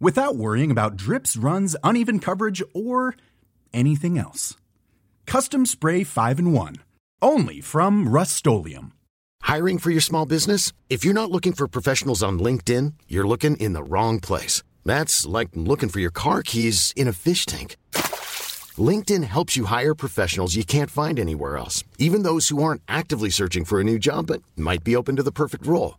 without worrying about drips, runs, uneven coverage, or anything else. Custom Spray 5 and 1. Only from Rust Hiring for your small business? If you're not looking for professionals on LinkedIn, you're looking in the wrong place. That's like looking for your car keys in a fish tank. LinkedIn helps you hire professionals you can't find anywhere else, even those who aren't actively searching for a new job but might be open to the perfect role.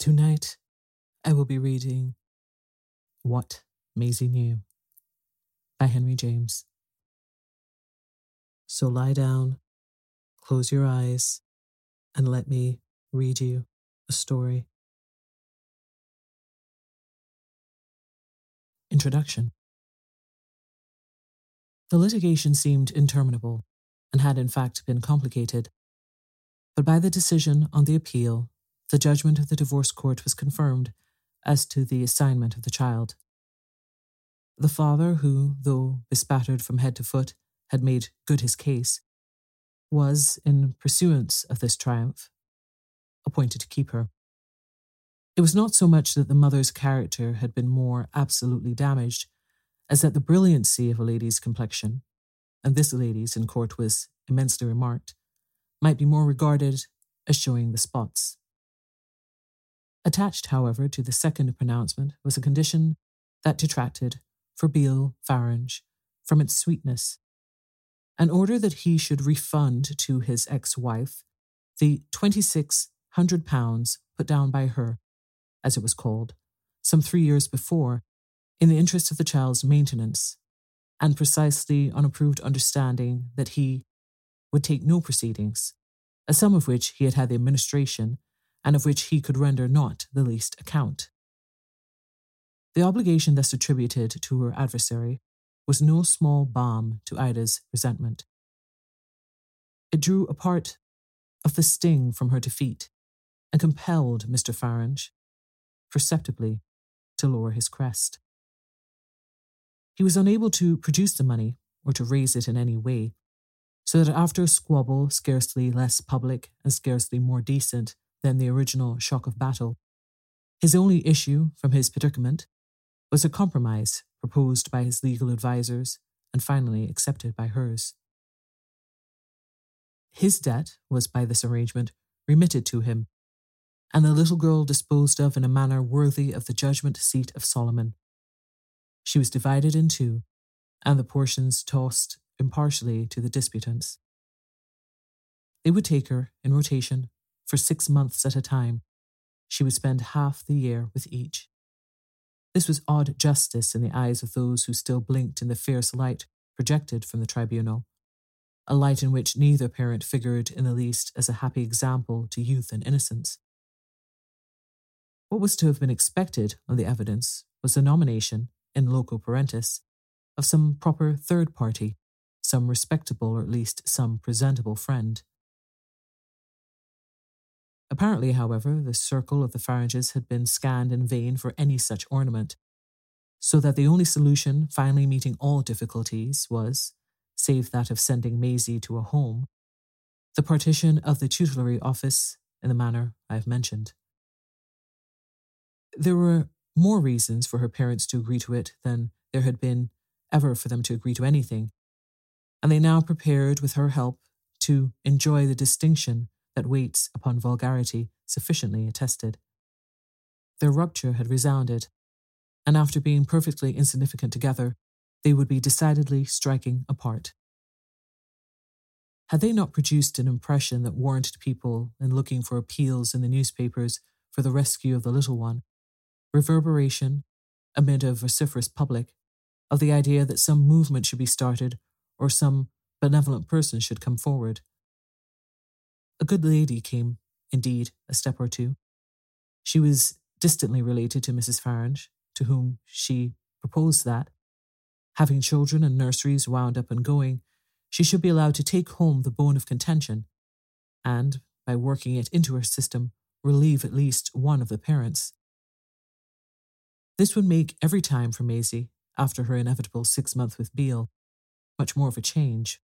Tonight, I will be reading What Maisie Knew by Henry James. So lie down, close your eyes, and let me read you a story. Introduction The litigation seemed interminable and had in fact been complicated. But by the decision on the appeal, the judgment of the divorce court was confirmed as to the assignment of the child. The father, who, though bespattered from head to foot, had made good his case, was, in pursuance of this triumph, appointed to keep her. It was not so much that the mother's character had been more absolutely damaged as that the brilliancy of a lady's complexion, and this lady's in court was immensely remarked, might be more regarded as showing the spots. Attached, however, to the second pronouncement was a condition that detracted, for Beale Farange, from its sweetness. An order that he should refund to his ex wife the twenty six hundred pounds put down by her, as it was called, some three years before, in the interest of the child's maintenance, and precisely on approved understanding that he would take no proceedings, a sum of which he had had the administration and of which he could render not the least account. The obligation thus attributed to her adversary was no small balm to Ida's resentment. It drew a part of the sting from her defeat and compelled Mr. Farange, perceptibly to lower his crest. He was unable to produce the money or to raise it in any way, so that after a squabble scarcely less public and scarcely more decent than the original shock of battle, his only issue from his predicament was a compromise proposed by his legal advisers and finally accepted by hers. His debt was by this arrangement remitted to him, and the little girl disposed of in a manner worthy of the judgment seat of Solomon. She was divided in two, and the portions tossed impartially to the disputants. They would take her, in rotation, for six months at a time. She would spend half the year with each. This was odd justice in the eyes of those who still blinked in the fierce light projected from the tribunal, a light in which neither parent figured in the least as a happy example to youth and innocence. What was to have been expected on the evidence was the nomination, in loco parentis, of some proper third party, some respectable or at least some presentable friend. Apparently, however, the circle of the Faranges had been scanned in vain for any such ornament, so that the only solution finally meeting all difficulties was, save that of sending Maisie to a home, the partition of the tutelary office in the manner I have mentioned. There were more reasons for her parents to agree to it than there had been ever for them to agree to anything, and they now prepared, with her help, to enjoy the distinction that waits upon vulgarity sufficiently attested. Their rupture had resounded, and after being perfectly insignificant together, they would be decidedly striking apart. Had they not produced an impression that warranted people in looking for appeals in the newspapers for the rescue of the little one, reverberation, amid a vociferous public, of the idea that some movement should be started or some benevolent person should come forward? A good lady came, indeed, a step or two. She was distantly related to Mrs. Farange, to whom she proposed that, having children and nurseries wound up and going, she should be allowed to take home the bone of contention, and, by working it into her system, relieve at least one of the parents. This would make every time for Maisie, after her inevitable six months with Beale, much more of a change.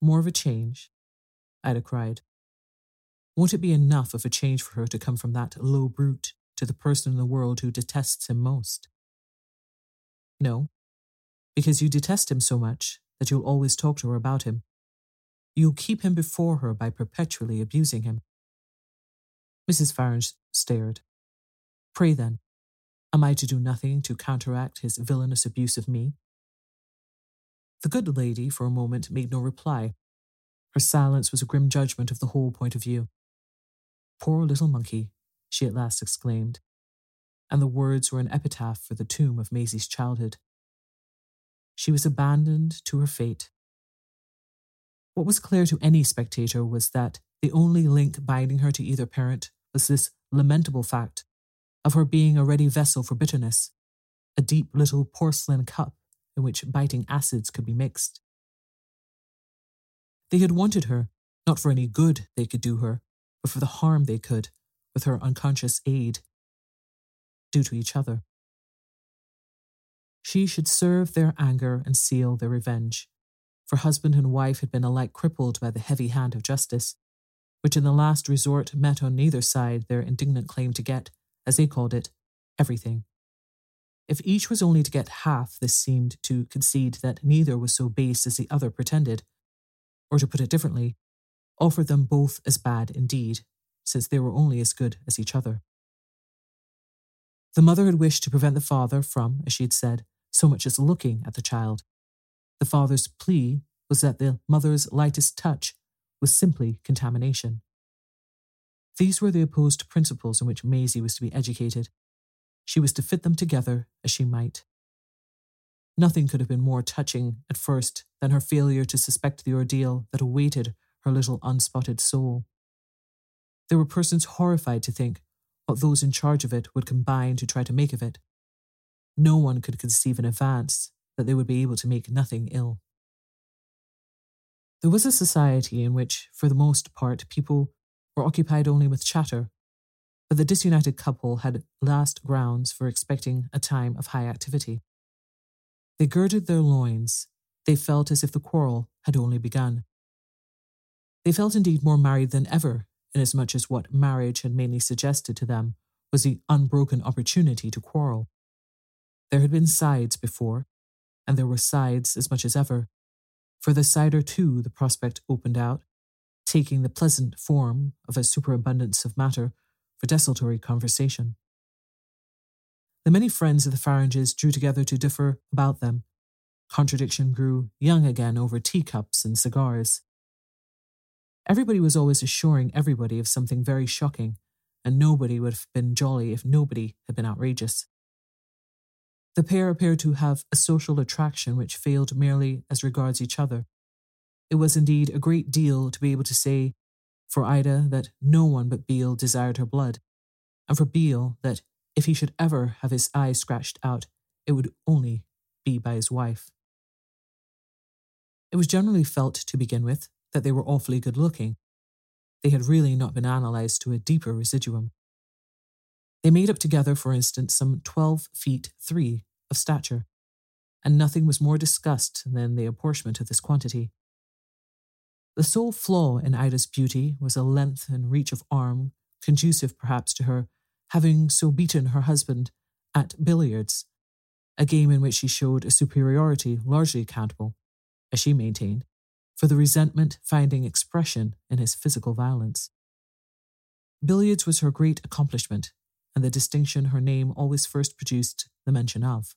More of a change Ida cried. Won't it be enough of a change for her to come from that low brute to the person in the world who detests him most? No, because you detest him so much that you'll always talk to her about him. You'll keep him before her by perpetually abusing him. Mrs. Farange stared. Pray then, am I to do nothing to counteract his villainous abuse of me? The good lady for a moment made no reply, her silence was a grim judgment of the whole point of view. Poor little monkey, she at last exclaimed, and the words were an epitaph for the tomb of Maisie's childhood. She was abandoned to her fate. What was clear to any spectator was that the only link binding her to either parent was this lamentable fact of her being a ready vessel for bitterness, a deep little porcelain cup in which biting acids could be mixed. They had wanted her, not for any good they could do her, but for the harm they could, with her unconscious aid, do to each other. She should serve their anger and seal their revenge, for husband and wife had been alike crippled by the heavy hand of justice, which in the last resort met on neither side their indignant claim to get, as they called it, everything. If each was only to get half, this seemed to concede that neither was so base as the other pretended, or to put it differently, offered them both as bad indeed, since they were only as good as each other. The mother had wished to prevent the father from, as she had said, so much as looking at the child. The father's plea was that the mother's lightest touch was simply contamination. These were the opposed principles in which Maisie was to be educated. She was to fit them together as she might. Nothing could have been more touching at first than her failure to suspect the ordeal that awaited her little unspotted soul. There were persons horrified to think what those in charge of it would combine to try to make of it. No one could conceive in advance that they would be able to make nothing ill. There was a society in which, for the most part, people were occupied only with chatter. but the disunited couple had last grounds for expecting a time of high activity. They girded their loins. They felt as if the quarrel had only begun. They felt indeed more married than ever, inasmuch as what marriage had mainly suggested to them was the unbroken opportunity to quarrel. There had been sides before, and there were sides as much as ever. For the cider, too, the prospect opened out, taking the pleasant form of a superabundance of matter for desultory conversation. The many friends of the Faranges drew together to differ about them. Contradiction grew young again over teacups and cigars. Everybody was always assuring everybody of something very shocking, and nobody would have been jolly if nobody had been outrageous. The pair appeared to have a social attraction which failed merely as regards each other. It was indeed a great deal to be able to say for Ida that no one but Beale desired her blood, and for Beale that if he should ever have his eyes scratched out, it would only be by his wife. It was generally felt, to begin with, that they were awfully good looking. They had really not been analysed to a deeper residuum. They made up together, for instance, some twelve feet three of stature, and nothing was more discussed than the apportionment of this quantity. The sole flaw in Ida's beauty was a length and reach of arm conducive perhaps to her having so beaten her husband at billiards, a game in which she showed a superiority largely accountable, as she maintained, for the resentment finding expression in his physical violence. Billiards was her great accomplishment, and the distinction her name always first produced the mention of.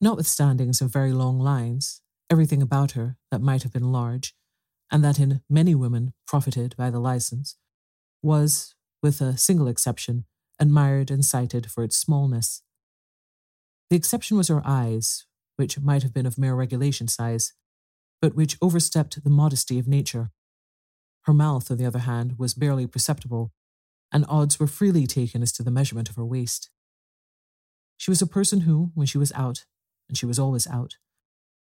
Notwithstanding some very long lines, everything about her that might have been large, and that in many women profited by the license, was, with a single exception, admired and cited for its smallness. The exception was her eyes, which might have been of mere regulation size, but which overstepped the modesty of nature. Her mouth, on the other hand, was barely perceptible, and odds were freely taken as to the measurement of her waist. She was a person who, when she was out, and she was always out,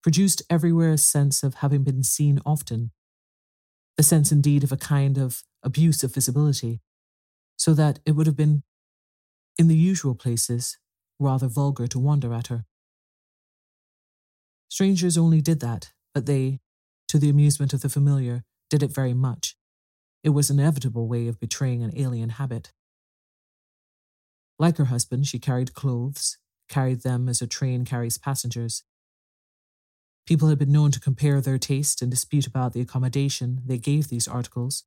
produced everywhere a sense of having been seen often, the sense indeed of a kind of abuse of visibility, so that it would have been, in the usual places, rather vulgar to wonder at her. Strangers only did that, but they, to the amusement of the familiar, did it very much. It was an inevitable way of betraying an alien habit. Like her husband, she carried clothes, carried them as a train carries passengers, People had been known to compare their taste and dispute about the accommodation they gave these articles,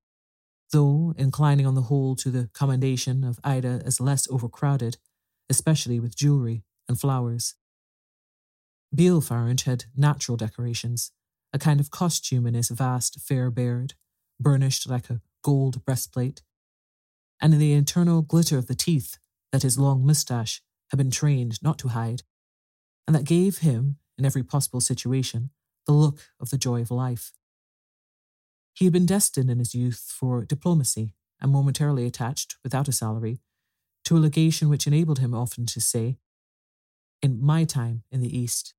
though inclining on the whole to the commendation of Ida as less overcrowded, especially with jewellery and flowers. Beale Farange had natural decorations, a kind of costume in his vast fair beard, burnished like a gold breastplate, and in the internal glitter of the teeth that his long moustache had been trained not to hide, and that gave him, in every possible situation, the look of the joy of life. He had been destined in his youth for diplomacy and momentarily attached, without a salary, to a legation which enabled him often to say, In my time in the East.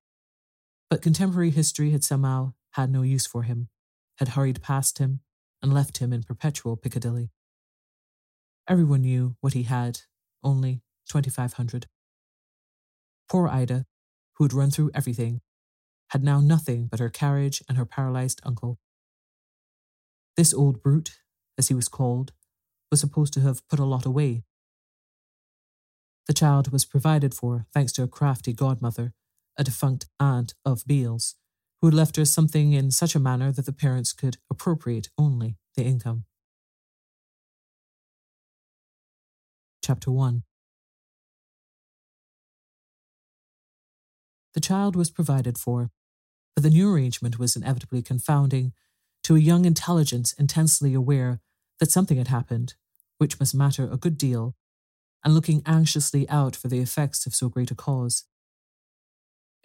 But contemporary history had somehow had no use for him, had hurried past him, and left him in perpetual Piccadilly. Everyone knew what he had, only 2500. Poor Ida who had run through everything, had now nothing but her carriage and her paralyzed uncle. This old brute, as he was called, was supposed to have put a lot away. The child was provided for thanks to a crafty godmother, a defunct aunt of Beale's, who had left her something in such a manner that the parents could appropriate only the income. Chapter 1 The child was provided for, but the new arrangement was inevitably confounding to a young intelligence intensely aware that something had happened, which must matter a good deal, and looking anxiously out for the effects of so great a cause.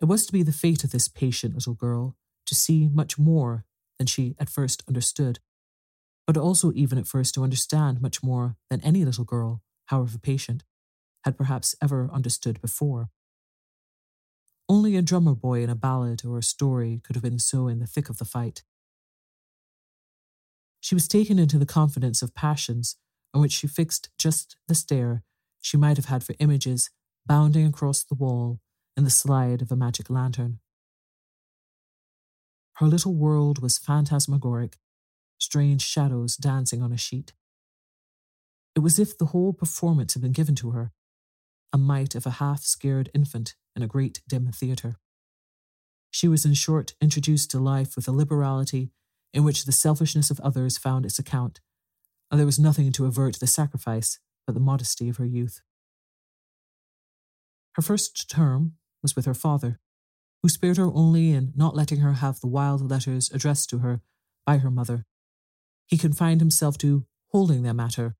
It was to be the fate of this patient little girl to see much more than she at first understood, but also even at first to understand much more than any little girl, however patient, had perhaps ever understood before. Only a drummer boy in a ballad or a story could have been so in the thick of the fight. She was taken into the confidence of passions on which she fixed just the stare she might have had for images bounding across the wall in the slide of a magic lantern. Her little world was phantasmagoric, strange shadows dancing on a sheet. It was as if the whole performance had been given to her, a mite of a half scared infant in a great dim theatre. She was, in short, introduced to life with a liberality in which the selfishness of others found its account, and there was nothing to avert the sacrifice but the modesty of her youth. Her first term was with her father, who spared her only in not letting her have the wild letters addressed to her by her mother. He confined himself to holding them at her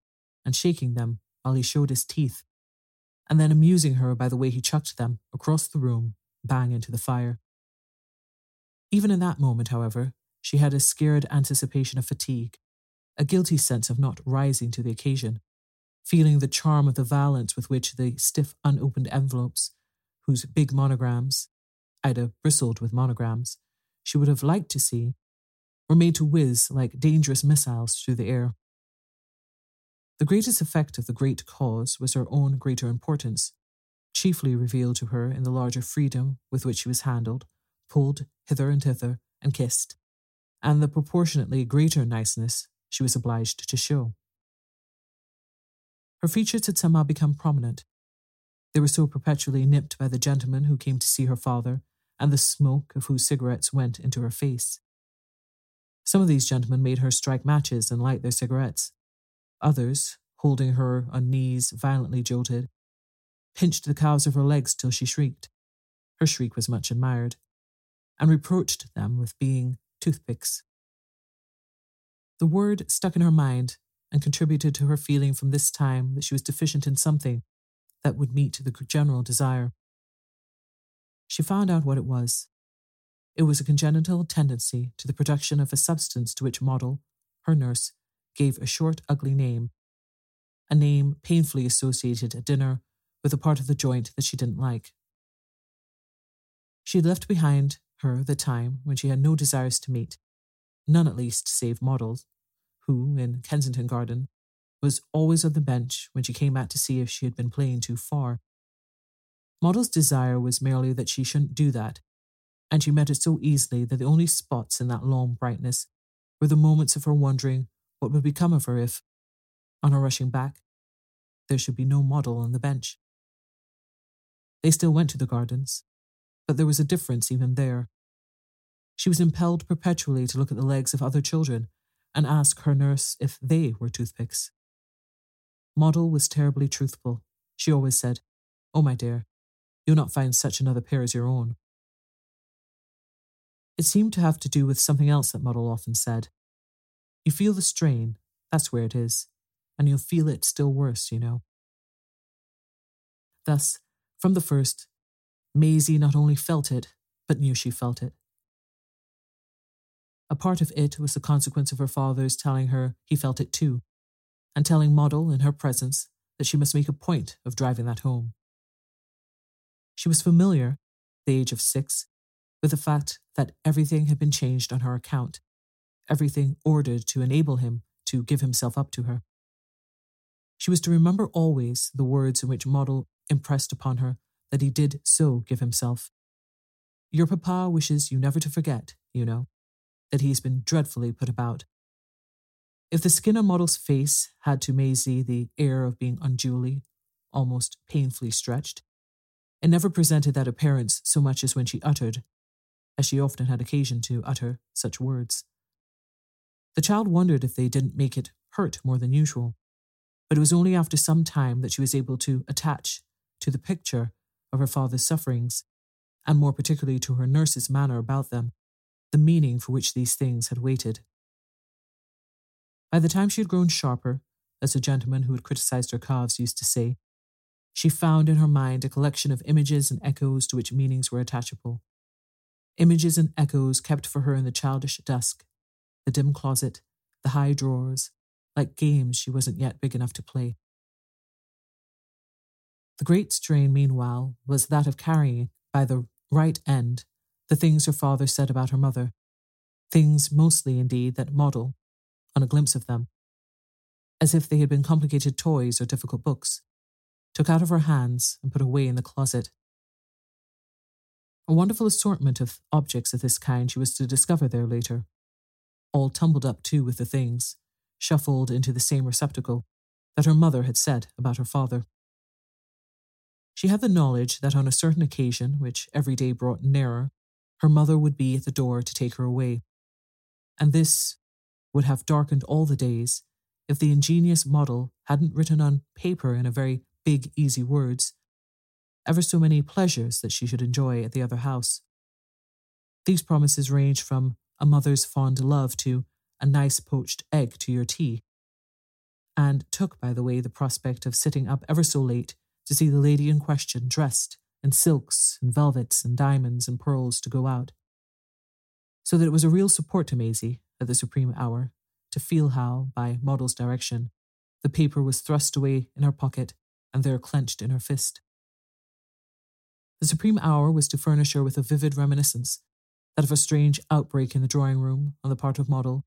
and shaking them while he showed his teeth, and then amusing her by the way he chucked them across the room, bang into the fire. Even in that moment, however, she had a scared anticipation of fatigue, a guilty sense of not rising to the occasion, feeling the charm of the violence with which the stiff, unopened envelopes, whose big monograms, Ida bristled with monograms, she would have liked to see, were made to whiz like dangerous missiles through the air. The greatest effect of the great cause was her own greater importance, chiefly revealed to her in the larger freedom with which she was handled, pulled hither and thither, and kissed, and the proportionately greater niceness she was obliged to show. Her features had somehow become prominent. They were so perpetually nipped by the gentlemen who came to see her father, and the smoke of whose cigarettes went into her face. Some of these gentlemen made her strike matches and light their cigarettes. Others, holding her on knees violently jolted, pinched the calves of her legs till she shrieked. Her shriek was much admired, and reproached them with being toothpicks. The word stuck in her mind and contributed to her feeling from this time that she was deficient in something that would meet the general desire. She found out what it was. It was a congenital tendency to the production of a substance to which Moddle, her nurse, gave a short, ugly name, a name painfully associated at dinner with a part of the joint that she didn't like. She had left behind her the time when she had no desires to meet, none at least save Moddle's, who, in Kensington Garden, was always on the bench when she came out to see if she had been playing too far. Moddle's desire was merely that she shouldn't do that, and she met it so easily that the only spots in that long brightness were the moments of her wondering what would become of her if, on her rushing back, there should be no Moddle on the bench. They still went to the gardens, but there was a difference even there. She was impelled perpetually to look at the legs of other children and ask her nurse if they were toothpicks. Moddle was terribly truthful. She always said, Oh, my dear, you'll not find such another pair as your own. It seemed to have to do with something else that Moddle often said. You feel the strain, that's where it is, and you'll feel it still worse, you know. Thus, from the first, Maisie not only felt it, but knew she felt it. A part of it was the consequence of her father's telling her he felt it too, and telling Moddle in her presence that she must make a point of driving that home. She was familiar, the age of six, with the fact that everything had been changed on her account, everything ordered to enable him to give himself up to her. She was to remember always the words in which Moddle impressed upon her that he did so give himself. Your papa wishes you never to forget, you know, that he has been dreadfully put about. If the Skinner Moddle's face had to Maisie the air of being unduly, almost painfully stretched, it never presented that appearance so much as when she uttered, as she often had occasion to utter, such words. The child wondered if they didn't make it hurt more than usual, but it was only after some time that she was able to attach to the picture of her father's sufferings, and more particularly to her nurse's manner about them, the meaning for which these things had waited. By the time she had grown sharper, as a gentleman who had criticized her calves used to say, she found in her mind a collection of images and echoes to which meanings were attachable. Images and echoes kept for her in the childish dusk, the dim closet, the high drawers, like games she wasn't yet big enough to play. The great strain, meanwhile, was that of carrying, by the right end, the things her father said about her mother, things mostly, indeed, that Moddle, on a glimpse of them, as if they had been complicated toys or difficult books, took out of her hands and put away in the closet. A wonderful assortment of objects of this kind she was to discover there later, all tumbled up too with the things, shuffled into the same receptacle that her mother had said about her father. She had the knowledge that on a certain occasion, which every day brought nearer, her mother would be at the door to take her away. And this would have darkened all the days if the ingenious Moddle hadn't written on paper in a very big, easy words ever so many pleasures that she should enjoy at the other house. These promises ranged from a mother's fond love to a nice poached egg to your tea, and took, by the way, the prospect of sitting up ever so late to see the lady in question dressed in silks and velvets and diamonds and pearls to go out. So that it was a real support to Maisie at the supreme hour to feel how, by Moddle's direction, the paper was thrust away in her pocket and there clenched in her fist. The supreme hour was to furnish her with a vivid reminiscence, that of a strange outbreak in the drawing room on the part of Moddle,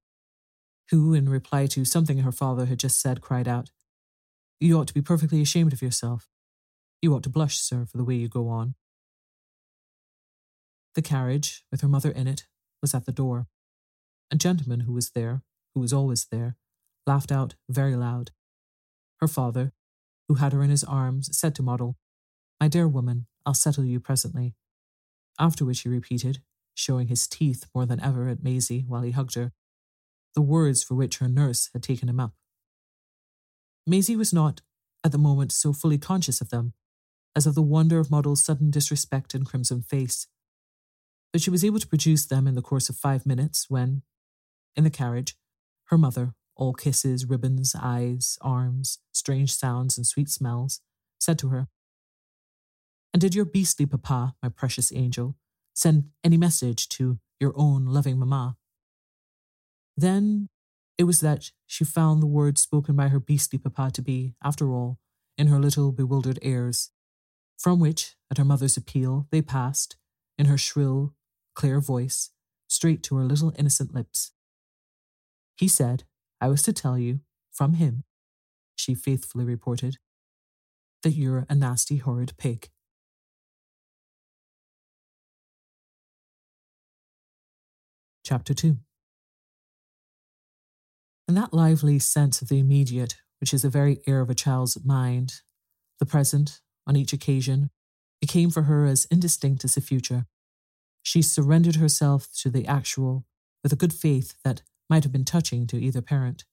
who, in reply to something her father had just said, cried out, You ought to be perfectly ashamed of yourself. You ought to blush, sir, for the way you go on. The carriage, with her mother in it, was at the door. A gentleman who was there, who was always there, laughed out very loud. Her father, who had her in his arms, said to Moddle, My dear woman, I'll settle you presently. After which he repeated, showing his teeth more than ever at Maisie while he hugged her, the words for which her nurse had taken him up. Maisie was not, at the moment, so fully conscious of them as of the wonder of Moddle's sudden disrespect and crimson face. But she was able to produce them in the course of five minutes when, in the carriage, her mother, all kisses, ribbons, eyes, arms, strange sounds, and sweet smells, said to her, And did your beastly papa, my precious angel, send any message to your own loving mamma? Then it was that she found the words spoken by her beastly papa to be, after all, in her little bewildered ears, from which, at her mother's appeal, they passed, in her shrill, clear voice, straight to her little innocent lips. He said, I was to tell you, from him, she faithfully reported, that you're a nasty, horrid pig. Chapter 2 In that lively sense of the immediate, which is the very air of a child's mind, the present, on each occasion, became for her as indistinct as the future. She surrendered herself to the actual with a good faith that might have been touching to either parent.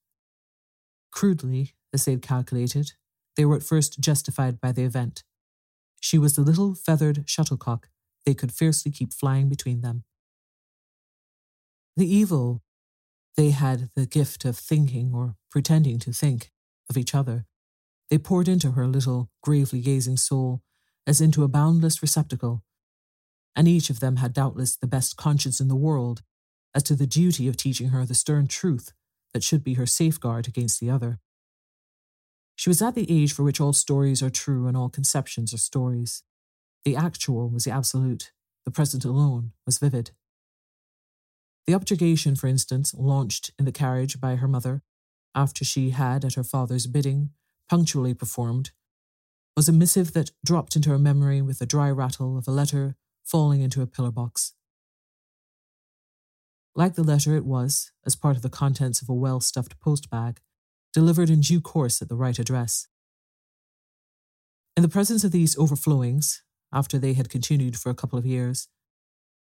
Crudely, as they had calculated, they were at first justified by the event. She was the little feathered shuttlecock they could fiercely keep flying between them. The evil, they had the gift of thinking or pretending to think of each other they poured into her little, gravely gazing soul as into a boundless receptacle, and each of them had doubtless the best conscience in the world as to the duty of teaching her the stern truth that should be her safeguard against the other. She was at the age for which all stories are true and all conceptions are stories. The actual was the absolute, the present alone was vivid. The objurgation, for instance, launched in the carriage by her mother, after she had, at her father's bidding, punctually performed, was a missive that dropped into her memory with the dry rattle of a letter falling into a pillar box. Like the letter, it was, as part of the contents of a well stuffed post bag, delivered in due course at the right address. In the presence of these overflowings, after they had continued for a couple of years,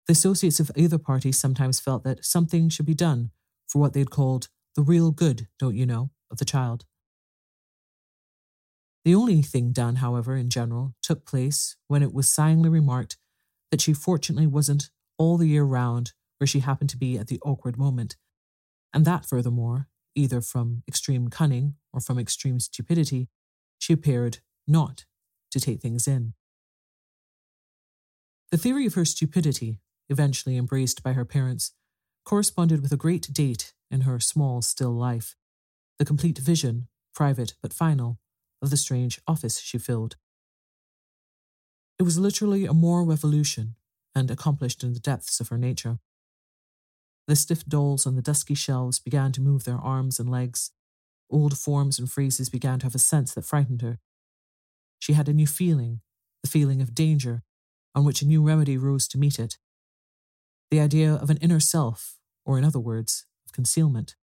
the associates of either party sometimes felt that something should be done for what they had called the real good, don't you know, of the child. The only thing done, however, in general, took place when it was signally remarked that she fortunately wasn't all the year round where she happened to be at the awkward moment, and that, furthermore, either from extreme cunning or from extreme stupidity, she appeared not to take things in. The theory of her stupidity, eventually embraced by her parents, corresponded with a great date in her small, still life, the complete vision, private but final, of the strange office she filled. It was literally a moral revolution and accomplished in the depths of her nature. The stiff dolls on the dusky shelves began to move their arms and legs, Old forms and phrases began to have a sense that frightened her. She had a new feeling, the feeling of danger, on which a new remedy rose to meet it. The idea of an inner self, or in other words, of concealment.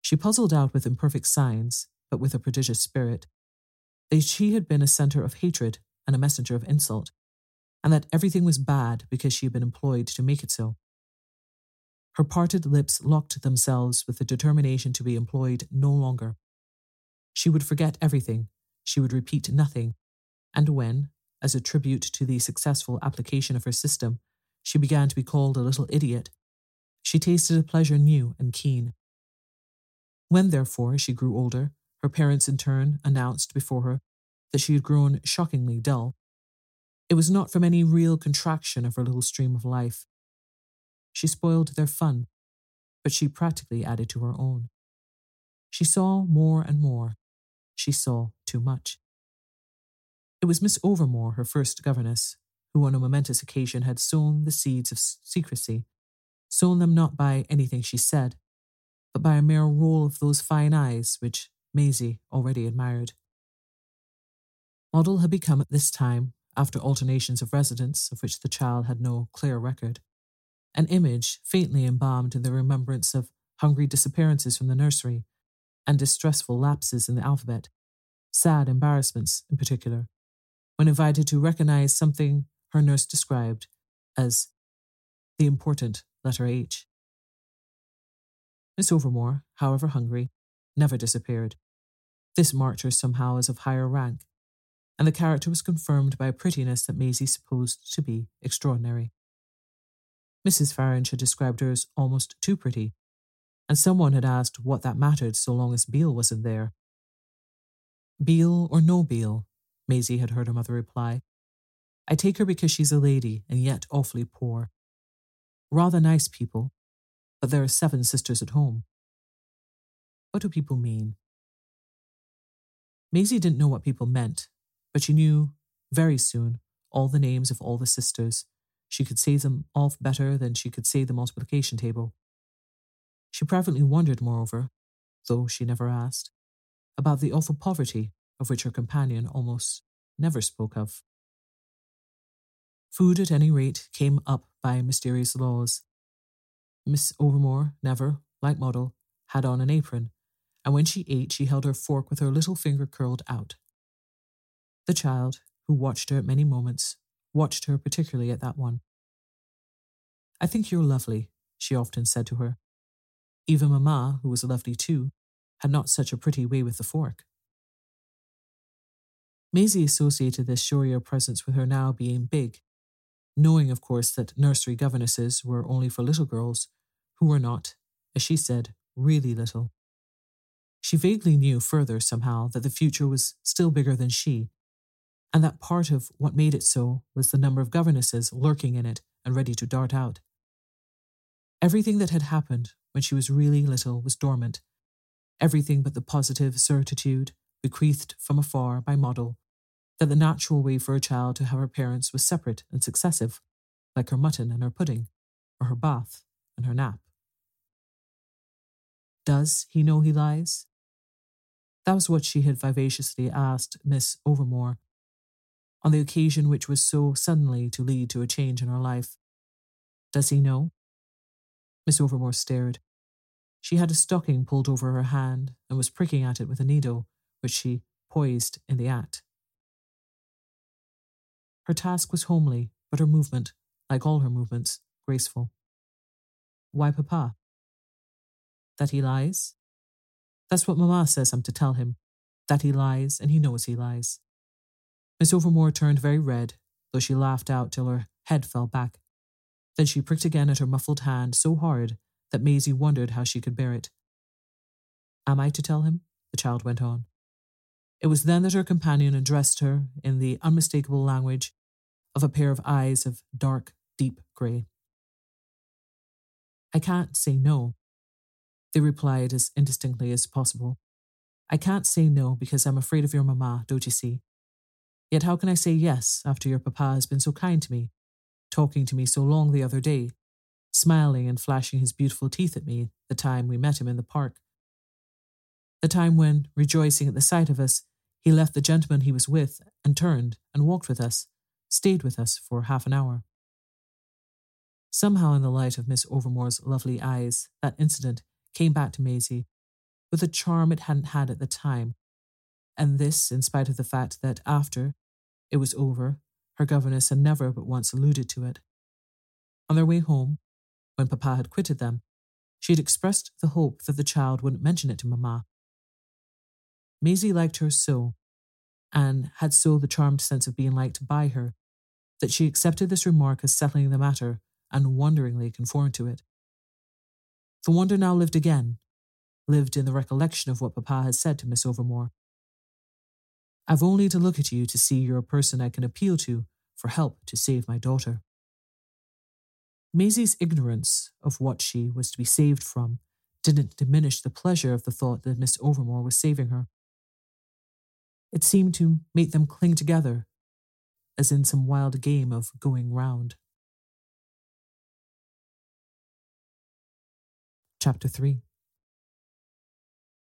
She puzzled out with imperfect signs, but with a prodigious spirit, that she had been a centre of hatred and a messenger of insult, and that everything was bad because she had been employed to make it so. Her parted lips locked themselves with the determination to be employed no longer. She would forget everything, she would repeat nothing, and when, as a tribute to the successful application of her system, she began to be called a little idiot, she tasted a pleasure new and keen. When, therefore, she grew older, her parents in turn announced before her that she had grown shockingly dull. It was not from any real contraction of her little stream of life. She spoiled their fun, but she practically added to her own. She saw more and more. She saw too much. It was Miss Overmore, her first governess, who on a momentous occasion had sown the seeds of secrecy, sown them not by anything she said, but by a mere roll of those fine eyes which Maisie already admired. Moddle had become at this time, after alternations of residence of which the child had no clear record, an image faintly embalmed in the remembrance of hungry disappearances from the nursery and distressful lapses in the alphabet, sad embarrassments in particular, when invited to recognize something her nurse described as the important letter H. Miss Overmore, however hungry, never disappeared. This marked her somehow as of higher rank, and the character was confirmed by a prettiness that Maisie supposed to be extraordinary. Mrs. Farange had described her as almost too pretty, and someone had asked what that mattered so long as Beale wasn't there. Beale or no Beale, Maisie had heard her mother reply. I take her because she's a lady and yet awfully poor. Rather nice people, but there are seven sisters at home. What do people mean? Maisie didn't know what people meant, but she knew very soon all the names of all the sisters. She could say them off better than she could say the multiplication table. She privately wondered, moreover, though she never asked, about the awful poverty of which her companion almost never spoke of. Food, at any rate, came up by mysterious laws. Miss Overmore never, like Moddle, had on an apron, and when she ate, she held her fork with her little finger curled out. The child, who watched her at many moments, watched her particularly at that one. I think you're lovely, she often said to her. Even Mamma, who was lovely too, had not such a pretty way with the fork. Maisie associated this showier presence with her now being big, knowing, of course, that nursery governesses were only for little girls who were not, as she said, really little. She vaguely knew further, somehow, that the future was still bigger than she, and that part of what made it so was the number of governesses lurking in it and ready to dart out. Everything that had happened when she was really little was dormant, everything but the positive certitude, bequeathed from afar by Moddle, that the natural way for a child to have her parents was separate and successive, like her mutton and her pudding, or her bath and her nap. Does he know he lies? That was what she had vivaciously asked Miss Overmore on the occasion which was so suddenly to lead to a change in her life. Does he know? Miss Overmore stared. She had a stocking pulled over her hand and was pricking at it with a needle, which she poised in the act. Her task was homely, but her movement, like all her movements, graceful. Why, Papa? That he lies? That's what Mamma says I'm to tell him. That he lies, and he knows he lies. Miss Overmore turned very red, though she laughed out till her head fell back. Then she pricked again at her muffled hand so hard that Maisie wondered how she could bear it. Am I to tell him? The child went on. It was then that her companion addressed her in the unmistakable language of a pair of eyes of dark, deep grey. I can't say no, they replied as indistinctly as possible. I can't say no because I'm afraid of your mamma, don't you see? Yet how can I say yes after your papa has been so kind to me, talking to me so long the other day, smiling and flashing his beautiful teeth at me the time we met him in the park? the time when, rejoicing at the sight of us, he left the gentleman he was with and turned and walked with us, stayed with us for half an hour. Somehow, in the light of Miss Overmore's lovely eyes, that incident came back to Maisie with a charm it hadn't had at the time, and this in spite of the fact that after it was over, her governess had never but once alluded to it. On their way home, when Papa had quitted them, she had expressed the hope that the child wouldn't mention it to Mamma. Maisie liked her so, and had so the charmed sense of being liked by her, that she accepted this remark as settling the matter and wonderingly conformed to it. The wonder now lived again, lived in the recollection of what Papa had said to Miss Overmore. I've only to look at you to see you're a person I can appeal to for help to save my daughter. Maisie's ignorance of what she was to be saved from didn't diminish the pleasure of the thought that Miss Overmore was saving her. It seemed to make them cling together, as in some wild game of going round. Chapter 3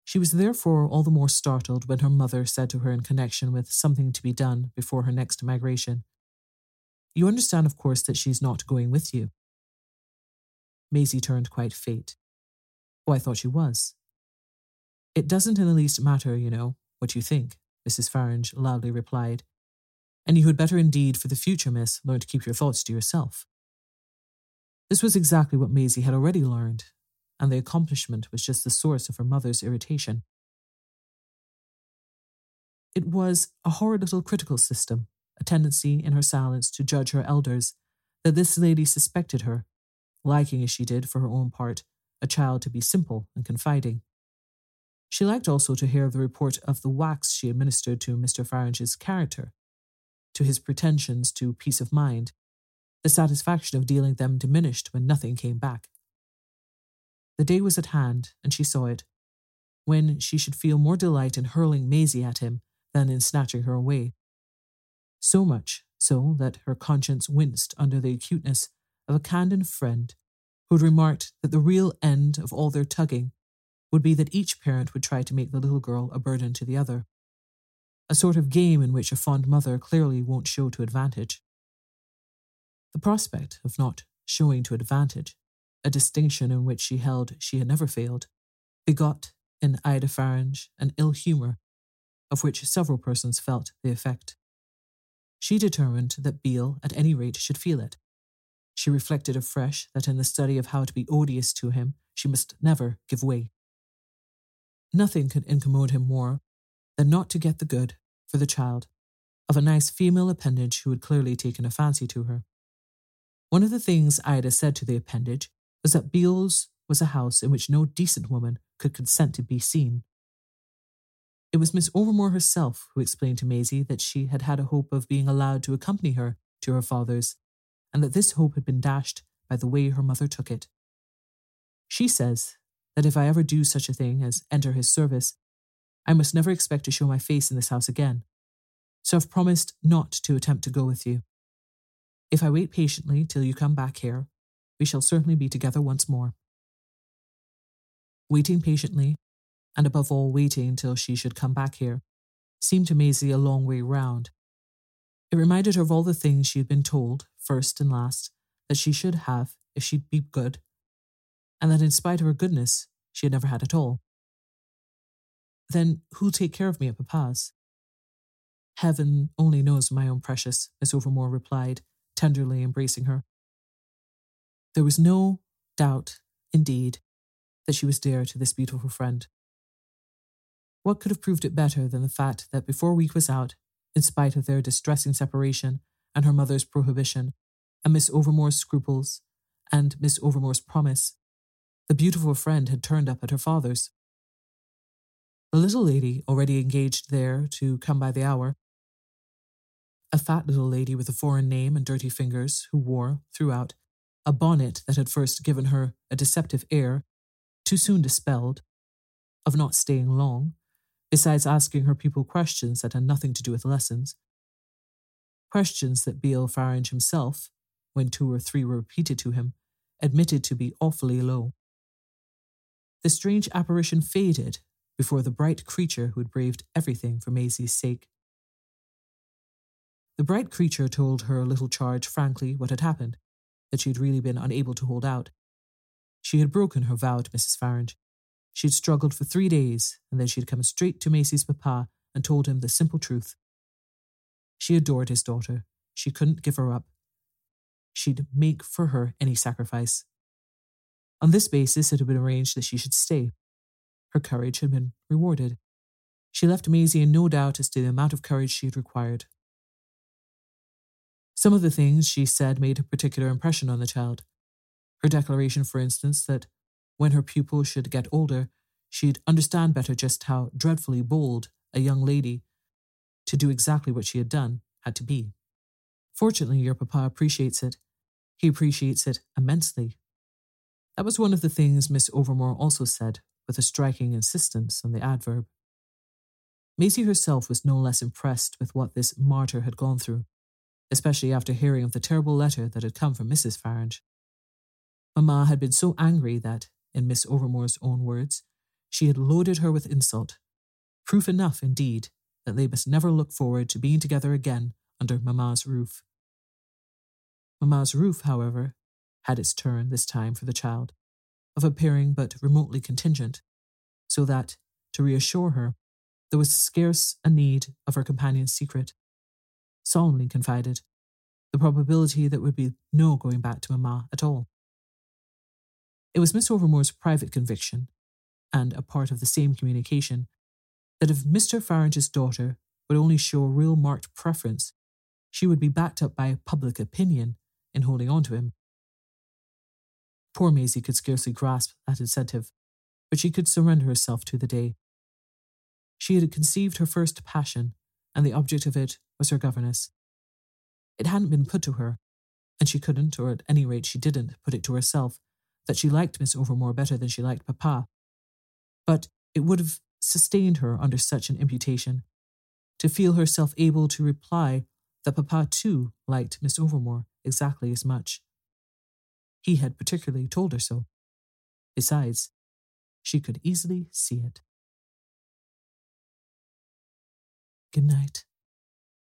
She was therefore all the more startled when her mother said to her in connection with something to be done before her next migration, You understand, of course, that she's not going with you. Maisie turned quite faint. Oh, I thought she was. It doesn't in the least matter, you know, what you think. Mrs. Farange loudly replied. And you had better indeed, for the future, miss, learn to keep your thoughts to yourself. This was exactly what Maisie had already learned, and the accomplishment was just the source of her mother's irritation. It was a horrid little critical system, a tendency in her silence to judge her elders, that this lady suspected her, liking as she did, for her own part, a child to be simple and confiding. She liked also to hear the report of the whacks she administered to Mr. Farange's character, to his pretensions to peace of mind, the satisfaction of dealing them diminished when nothing came back. The day was at hand, and she saw it, when she should feel more delight in hurling Maisie at him than in snatching her away. So much so that her conscience winced under the acuteness of a candid friend who had remarked that the real end of all their tugging would be that each parent would try to make the little girl a burden to the other. A sort of game in which a fond mother clearly won't show to advantage. The prospect of not showing to advantage, a distinction in which she held she had never failed, begot in Ida Farange an ill humour, of which several persons felt the effect. She determined that Beale, at any rate, should feel it. She reflected afresh that in the study of how to be odious to him, she must never give way. Nothing could incommode him more than not to get the good, for the child, of a nice female appendage who had clearly taken a fancy to her. One of the things Ida said to the appendage was that Beale's was a house in which no decent woman could consent to be seen. It was Miss Overmore herself who explained to Maisie that she had had a hope of being allowed to accompany her to her father's, and that this hope had been dashed by the way her mother took it. She says that if I ever do such a thing as enter his service, I must never expect to show my face in this house again. So I've promised not to attempt to go with you. If I wait patiently till you come back here, we shall certainly be together once more. Waiting patiently, and above all waiting until she should come back here, seemed to Maisie a long way round. It reminded her of all the things she had been told, first and last, that she should have if she'd be good and that in spite of her goodness, she had never had at all. Then who'll take care of me at Papa's? Heaven only knows, my own precious, Miss Overmore replied, tenderly embracing her. There was no doubt, indeed, that she was dear to this beautiful friend. What could have proved it better than the fact that before week was out, in spite of their distressing separation and her mother's prohibition, and Miss Overmore's scruples, and Miss Overmore's promise, the beautiful friend had turned up at her father's. The little lady, already engaged there to come by the hour, a fat little lady with a foreign name and dirty fingers, who wore, throughout, a bonnet that had first given her a deceptive air, too soon dispelled, of not staying long, besides asking her people questions that had nothing to do with lessons. Questions that Beale Farange himself, when two or three were repeated to him, admitted to be awfully low. The strange apparition faded before the bright creature who had braved everything for Maisie's sake. The bright creature told her little charge frankly what had happened, that she had really been unable to hold out. She had broken her vow to Mrs. Farange. She had struggled for three days, and then she had come straight to Maisie's papa and told him the simple truth. She adored his daughter. She couldn't give her up. She'd make for her any sacrifice. On this basis, it had been arranged that she should stay. Her courage had been rewarded. She left Maisie in no doubt as to the amount of courage she had required. Some of the things she said made a particular impression on the child. Her declaration, for instance, that when her pupil should get older, she'd understand better just how dreadfully bold a young lady to do exactly what she had done had to be. Fortunately, your papa appreciates it. He appreciates it immensely. That was one of the things Miss Overmore also said, with a striking insistence on the adverb. Maisie herself was no less impressed with what this martyr had gone through, especially after hearing of the terrible letter that had come from Mrs. Farange. Mamma had been so angry that, in Miss Overmore's own words, she had loaded her with insult. Proof enough, indeed, that they must never look forward to being together again under Mamma's roof. Mamma's roof, however, had its turn this time for the child, of appearing but remotely contingent, so that, to reassure her, there was scarce a need of her companion's secret. Solemnly confided, the probability that would be no going back to Mamma at all. It was Miss Overmore's private conviction, and a part of the same communication, that if Mr. Farange's daughter would only show a real marked preference, she would be backed up by public opinion in holding on to him. Poor Maisie could scarcely grasp that incentive, but she could surrender herself to the day. She had conceived her first passion, and the object of it was her governess. It hadn't been put to her, and she couldn't, or at any rate she didn't, put it to herself, that she liked Miss Overmore better than she liked Papa. But it would have sustained her under such an imputation, to feel herself able to reply that Papa too liked Miss Overmore exactly as much. He had particularly told her so. Besides, she could easily see it. Good night.